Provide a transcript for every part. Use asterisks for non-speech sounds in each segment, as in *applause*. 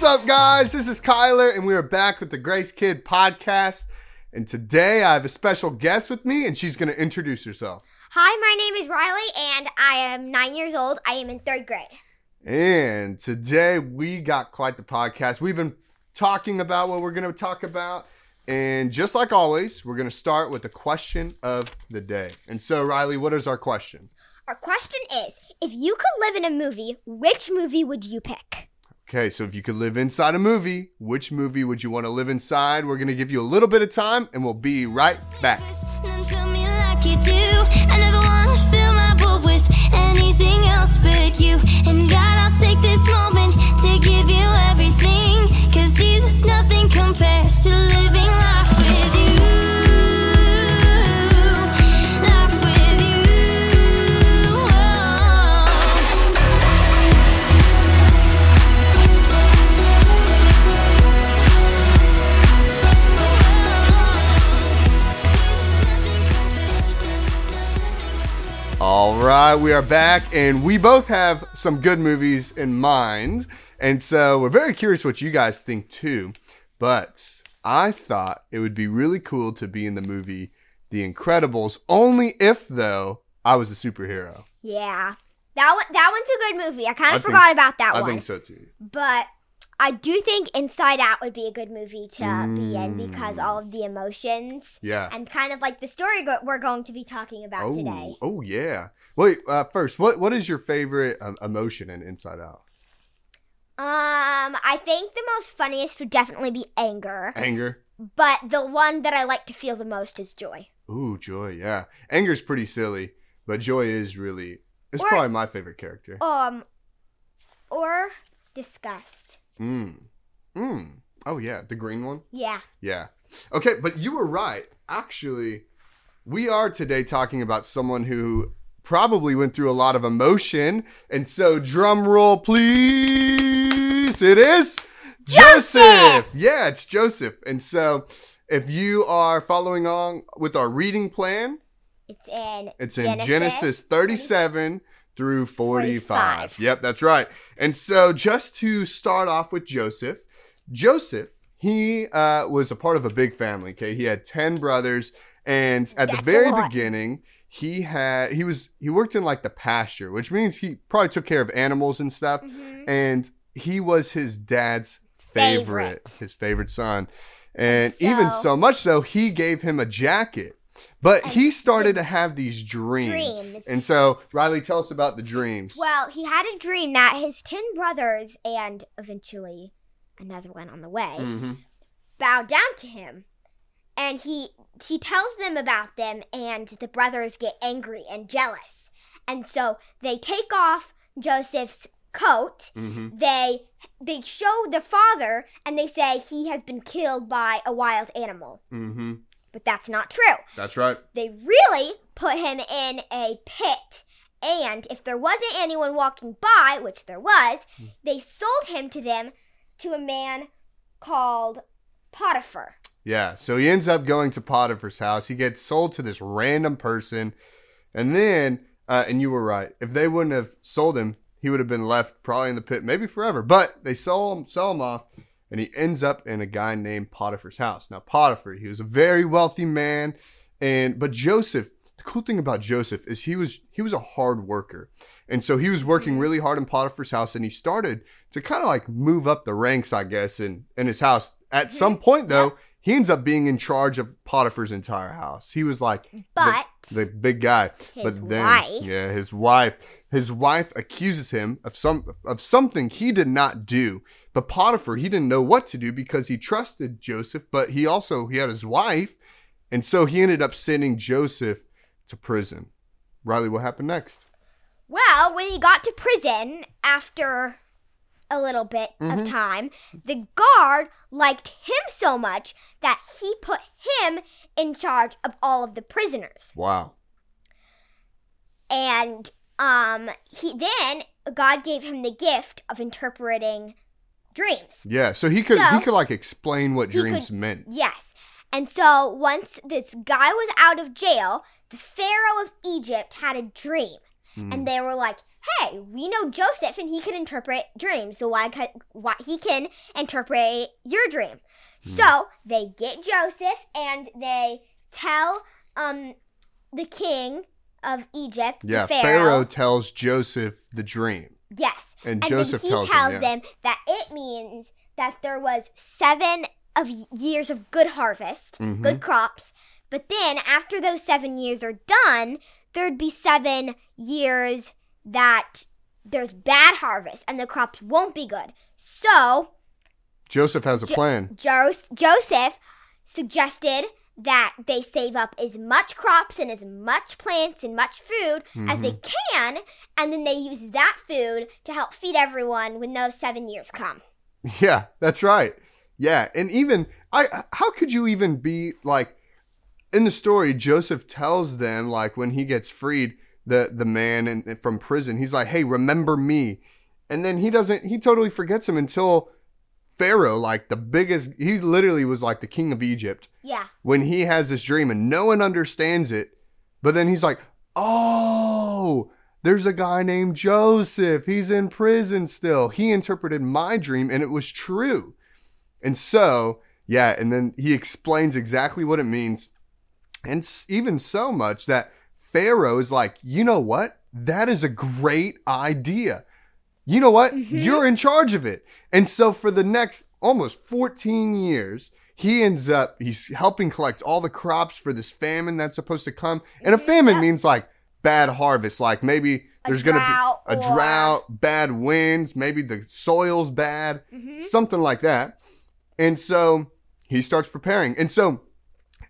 what's up, guys? This is Kyler, and we are back with the Grace Kid podcast. And today I have a special guest with me, and she's going to introduce herself. Hi, my name is Riley, and I am nine years old. I am in third grade. And today we got quite the podcast. We've been talking about what we're going to talk about. And just like always, we're going to start with the question of the day. And so, Riley, what is our question? Our question is if you could live in a movie, which movie would you pick? Okay, so if you could live inside a movie, which movie would you want to live inside? We're going to give you a little bit of time and we'll be right back. Take this moment Right, we are back, and we both have some good movies in mind. And so we're very curious what you guys think too. But I thought it would be really cool to be in the movie The Incredibles, only if, though, I was a superhero. Yeah. That one, that one's a good movie. I kind of think- forgot about that I one. I think so too. But I do think Inside Out would be a good movie to be in Mm. because all of the emotions Yeah. and kind of like the story go- we're going to be talking about Oh, today. oh yeah. Wait, uh, first, what what is your favorite um, emotion in Inside Out? Um, I think the most funniest would definitely be anger, Anger. but the one that I like to feel the most is joy. Ooh, joy. Yeah, anger's pretty silly, but joy is really. It's Or- probably my favorite character. Um, or disgust. Mm. Mm. Oh yeah, the green one. Yeah. Yeah. Okay, but you were right. Actually, we are today talking about someone who probably went through a lot of emotion, and so drum roll, please. It is Joseph! Yeah, it's Joseph. And so, if you are following on with our reading plan, It's in it's in Genesis 37 through 45. 45. Yep, that's right. And so, just to start off with Joseph, Joseph, he uh, was a part of a big family. Okay, he had 10 brothers, and at the That's a very beginning, he had he was he worked in like the pasture, which means he probably took care of animals and stuff. Mhm. And he was his dad's favorite, Favorite. his favorite son. And even So- so much so, he gave him a jacket. But he started to have these dreams. Dreams. And so, Riley, tell us about the dreams. Well, he had a dream that his 10 brothers and eventually another one on the way hmm bow down to him. And he he tells them about them and the brothers get angry and jealous. And so they take off Joseph's coat. hmm They they show the father and they say he has been killed by a wild animal. hmm But that's not true. That's right. They really put him in a pit. And if there wasn't anyone walking by, which there was, they sold him to them to a man called Potiphar. Yeah. So he ends up going to Potiphar's house. He gets sold to this random person. And then, uh, and you were right. If they wouldn't have sold him, he would have been left probably in the pit, maybe forever. But they sell him, sell him off, and he ends up in a guy named Potiphar's house. Now, Potiphar, he was a very wealthy man, and but Joseph. The cool thing about Joseph is he was he was a hard worker, and so he was working really hard in Potiphar's house, and he started to kind of like move up the ranks, I guess, in in his house. At some point, though, he ends up being in charge of Potiphar's entire house. He was like the- But the big guy. His but then, wife- yeah, his wife, his wife accuses him of some of something he did not do. But Potiphar, he didn't know what to do because he trusted Joseph, but he also he had his wife, and so he ended up sending Joseph to prison. Riley, what happened next? well, when he got to prison after a little bit Mhm. of time, the guard liked him so much that he put him in charge of all of the prisoners. Wow. and um he then god gave him the gift of interpreting dreams Yeah, so he could he could like explain what dreams could- meant. yes and so once this guy was out of jail the pharaoh of egypt had a dream and they were like, "Hey, we know Joseph, and he can interpret dreams. So why, why he can interpret your dream?" So they get Joseph, and they tell um the king of Egypt, Yeah, the Pharaoh. Pharaoh, tells Joseph the dream, yes, and, and Joseph then he tells, tells him, yeah. them that it means that there was seven of years of good harvest, Mhm. good crops. But then after those seven years are done, there'd be seven years that there's bad harvest and the crops won't be good. So Joseph has a Jo- plan. Jos- Joseph suggested that they save up as much crops and as much plants and much food as they mm-hmm. can, and then they use that food to help feed everyone when those seven years come. *laughs* Yeah, that's right. Yeah, and even I how could you even be like in the story Joseph tells them like when he gets freed the the man in, from prison he's like, "Hey, remember me." And then he doesn't he totally forgets him until Pharaoh like the biggest he literally was like the king of Egypt Yeah. when he has this dream and no one understands it. But then he's like, oh, there's a guy named Joseph. He's in prison still. He interpreted my dream and it was true. And so, yeah, and then he explains exactly what it means. And even so much that Pharaoh is like, you know what? That is a great idea. You know what? You're in charge of it. And so for the next almost 14 years, he ends up, he's helping collect all the crops for this famine that's supposed to come. And a famine means like bad harvest. Like maybe there's going to be a or- drought, bad winds, maybe the soil's bad, Mhm. something like that. And so he starts preparing. And so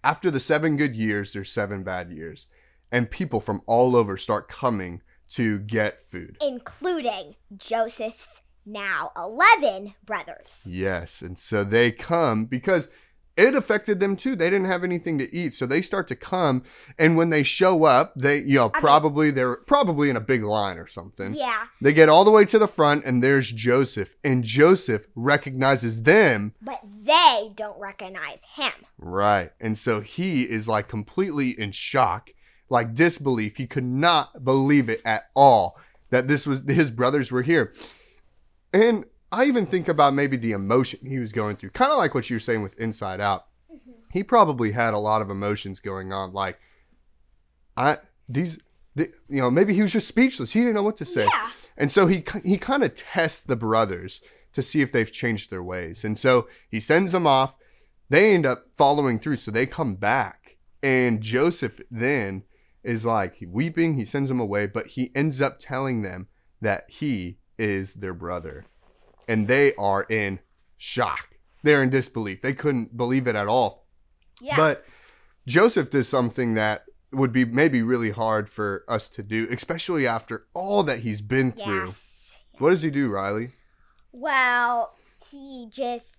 after the seven good years, there's seven bad years. And people from all over start coming to get food. Including Joseph's now 11 brothers. Yes. And so they come because it affected them too. They didn't have anything to eat. So they start to come. And when they show up, they, you know, I mean- probably they're probably in a big line or something. Yeah, They get all the way to the front and there's Joseph. And Joseph recognizes them. but they don't recognize him. Right. And so he is like completely in shock, like disbelief. He could not believe it at all that this was his brothers were here. And I even think about maybe the emotion he was going through, kind of like what you were saying with Inside Out. Mm-hmm. He probably had a lot of emotions going on, like I these, the, you know, maybe he was just speechless. He didn't know what to say, Yeah. and so he he kind of tests the brothers to see if they've changed their ways, and so he sends them off. They end up following through, so they come back, and Joseph then is like weeping. He sends them away, but he ends up telling them that he is their brother. And they are in shock. They're in disbelief. They couldn't believe it at all. Yeah. But Joseph does something that would be maybe really hard for us to do, especially after all that he's been through. yes. What does he do, Riley? Well, he just,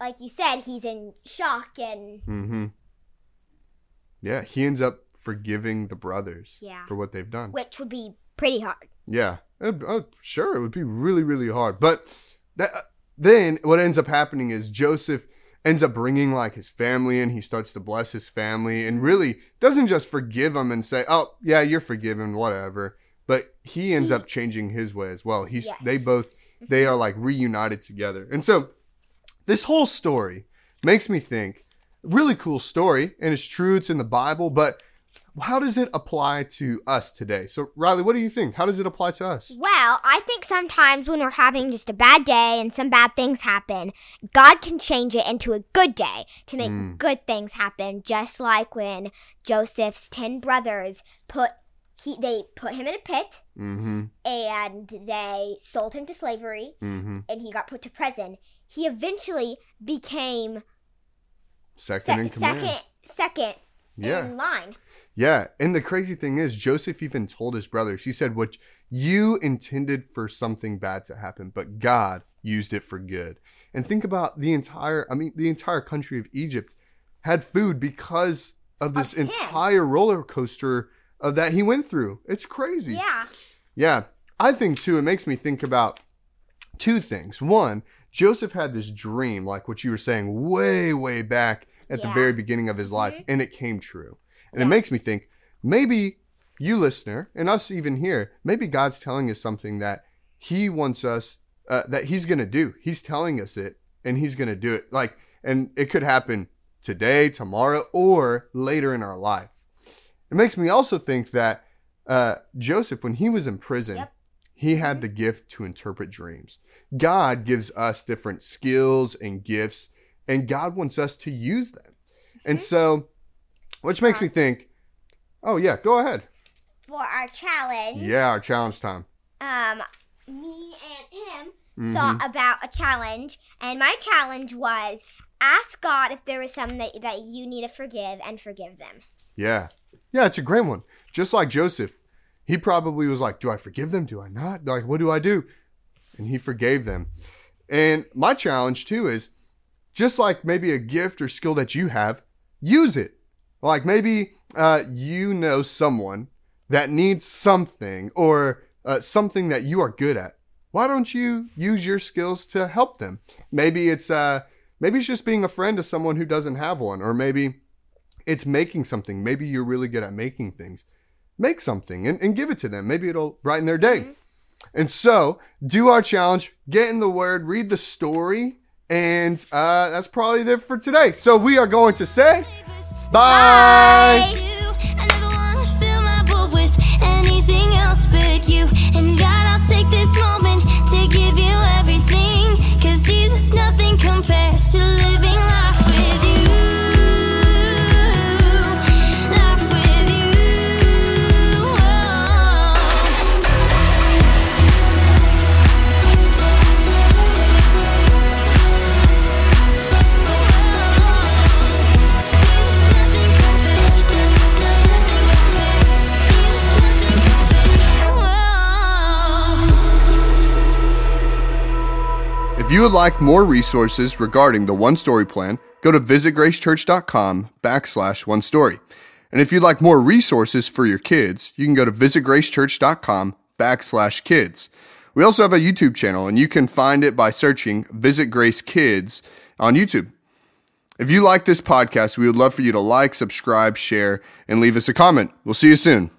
like you said, he's in shock and Mm-hmm. Yeah, he ends up forgiving the brothers Yeah. for what they've done. which would be pretty hard. Yeah, uh, uh, sure, it would be really, really hard. But that, uh, then what ends up happening is Joseph ends up bringing like his family in. He starts to bless his family and really doesn't just forgive them and say, "Oh, yeah, you're forgiven, whatever." But he ends up changing his way as well. He's Yes. they both they are like reunited together, and so this whole story makes me think really cool story, and it's true. It's in the Bible, but how does it apply to us today? So, Riley, what do you think? How does it apply to us? Well, I think sometimes when we're having just a bad day and some bad things happen, God can change it into a good day to make Mm. good things happen. Just like when Joseph's ten brothers put he they put him in a pit Mm-hmm. and they sold him to slavery Mm-hmm. and he got put to prison. He eventually became Second se- in command. second second Yeah. in line. Yeah. And the crazy thing is, Joseph even told his brothers, he said, What you intended for something bad to happen, but God used it for good. And think about the entire, I mean, the entire country of Egypt had food because of this Of entire roller coaster of that he went through. It's crazy. Yeah. Yeah. I think too, it makes me think about two things. One, Joseph had this dream, like what you were saying, way, way back at the very beginning of his life, and it came true. And it makes me think maybe you listener and us even here, maybe God's telling us something that He wants us uh, that He's going to do. He's telling us it, and He's going to do it. Like, and it could happen today, tomorrow, or later in our life. It makes me also think that uh, Joseph, when he was in prison, Yep. he had the gift to interpret dreams. God gives us different skills and gifts, and God wants us to use them. And so, which makes me think, oh, yeah, go ahead. For our challenge, Yeah, our challenge time. um, me and him Mhm. thought about a challenge, and my challenge was ask God if there was someone that, that you need to forgive and forgive them. Yeah. Yeah, it's a great one. Just like Joseph, he probably was like, Do I forgive them? Do I not? Like, what do I do? And he forgave them. And my challenge too is just like maybe a gift or skill that you have, use it. Like maybe uh, you know someone that needs something or uh, something that you are good at. Why don't you use your skills to help them? Maybe it's uh, maybe it's just being a friend to someone who doesn't have one, or maybe it's making something. Maybe you're really good at making things. Make something and, and give it to them. Maybe it'll brighten their day. And so, do our challenge, get in the word, read the story, and uh, that's probably it for today. So, we are going to say bye. I would like more resources regarding the One Story Plan, go to visitgracechurch.com backslash one story. And if you'd like more resources for your kids, you can go to visitgracechurch.com backslash kids. We also have a YouTube channel, and you can find it by searching Visit Grace Kids on YouTube. If you like this podcast, we would love for you to like, subscribe, share, and leave us a comment. We'll see you soon.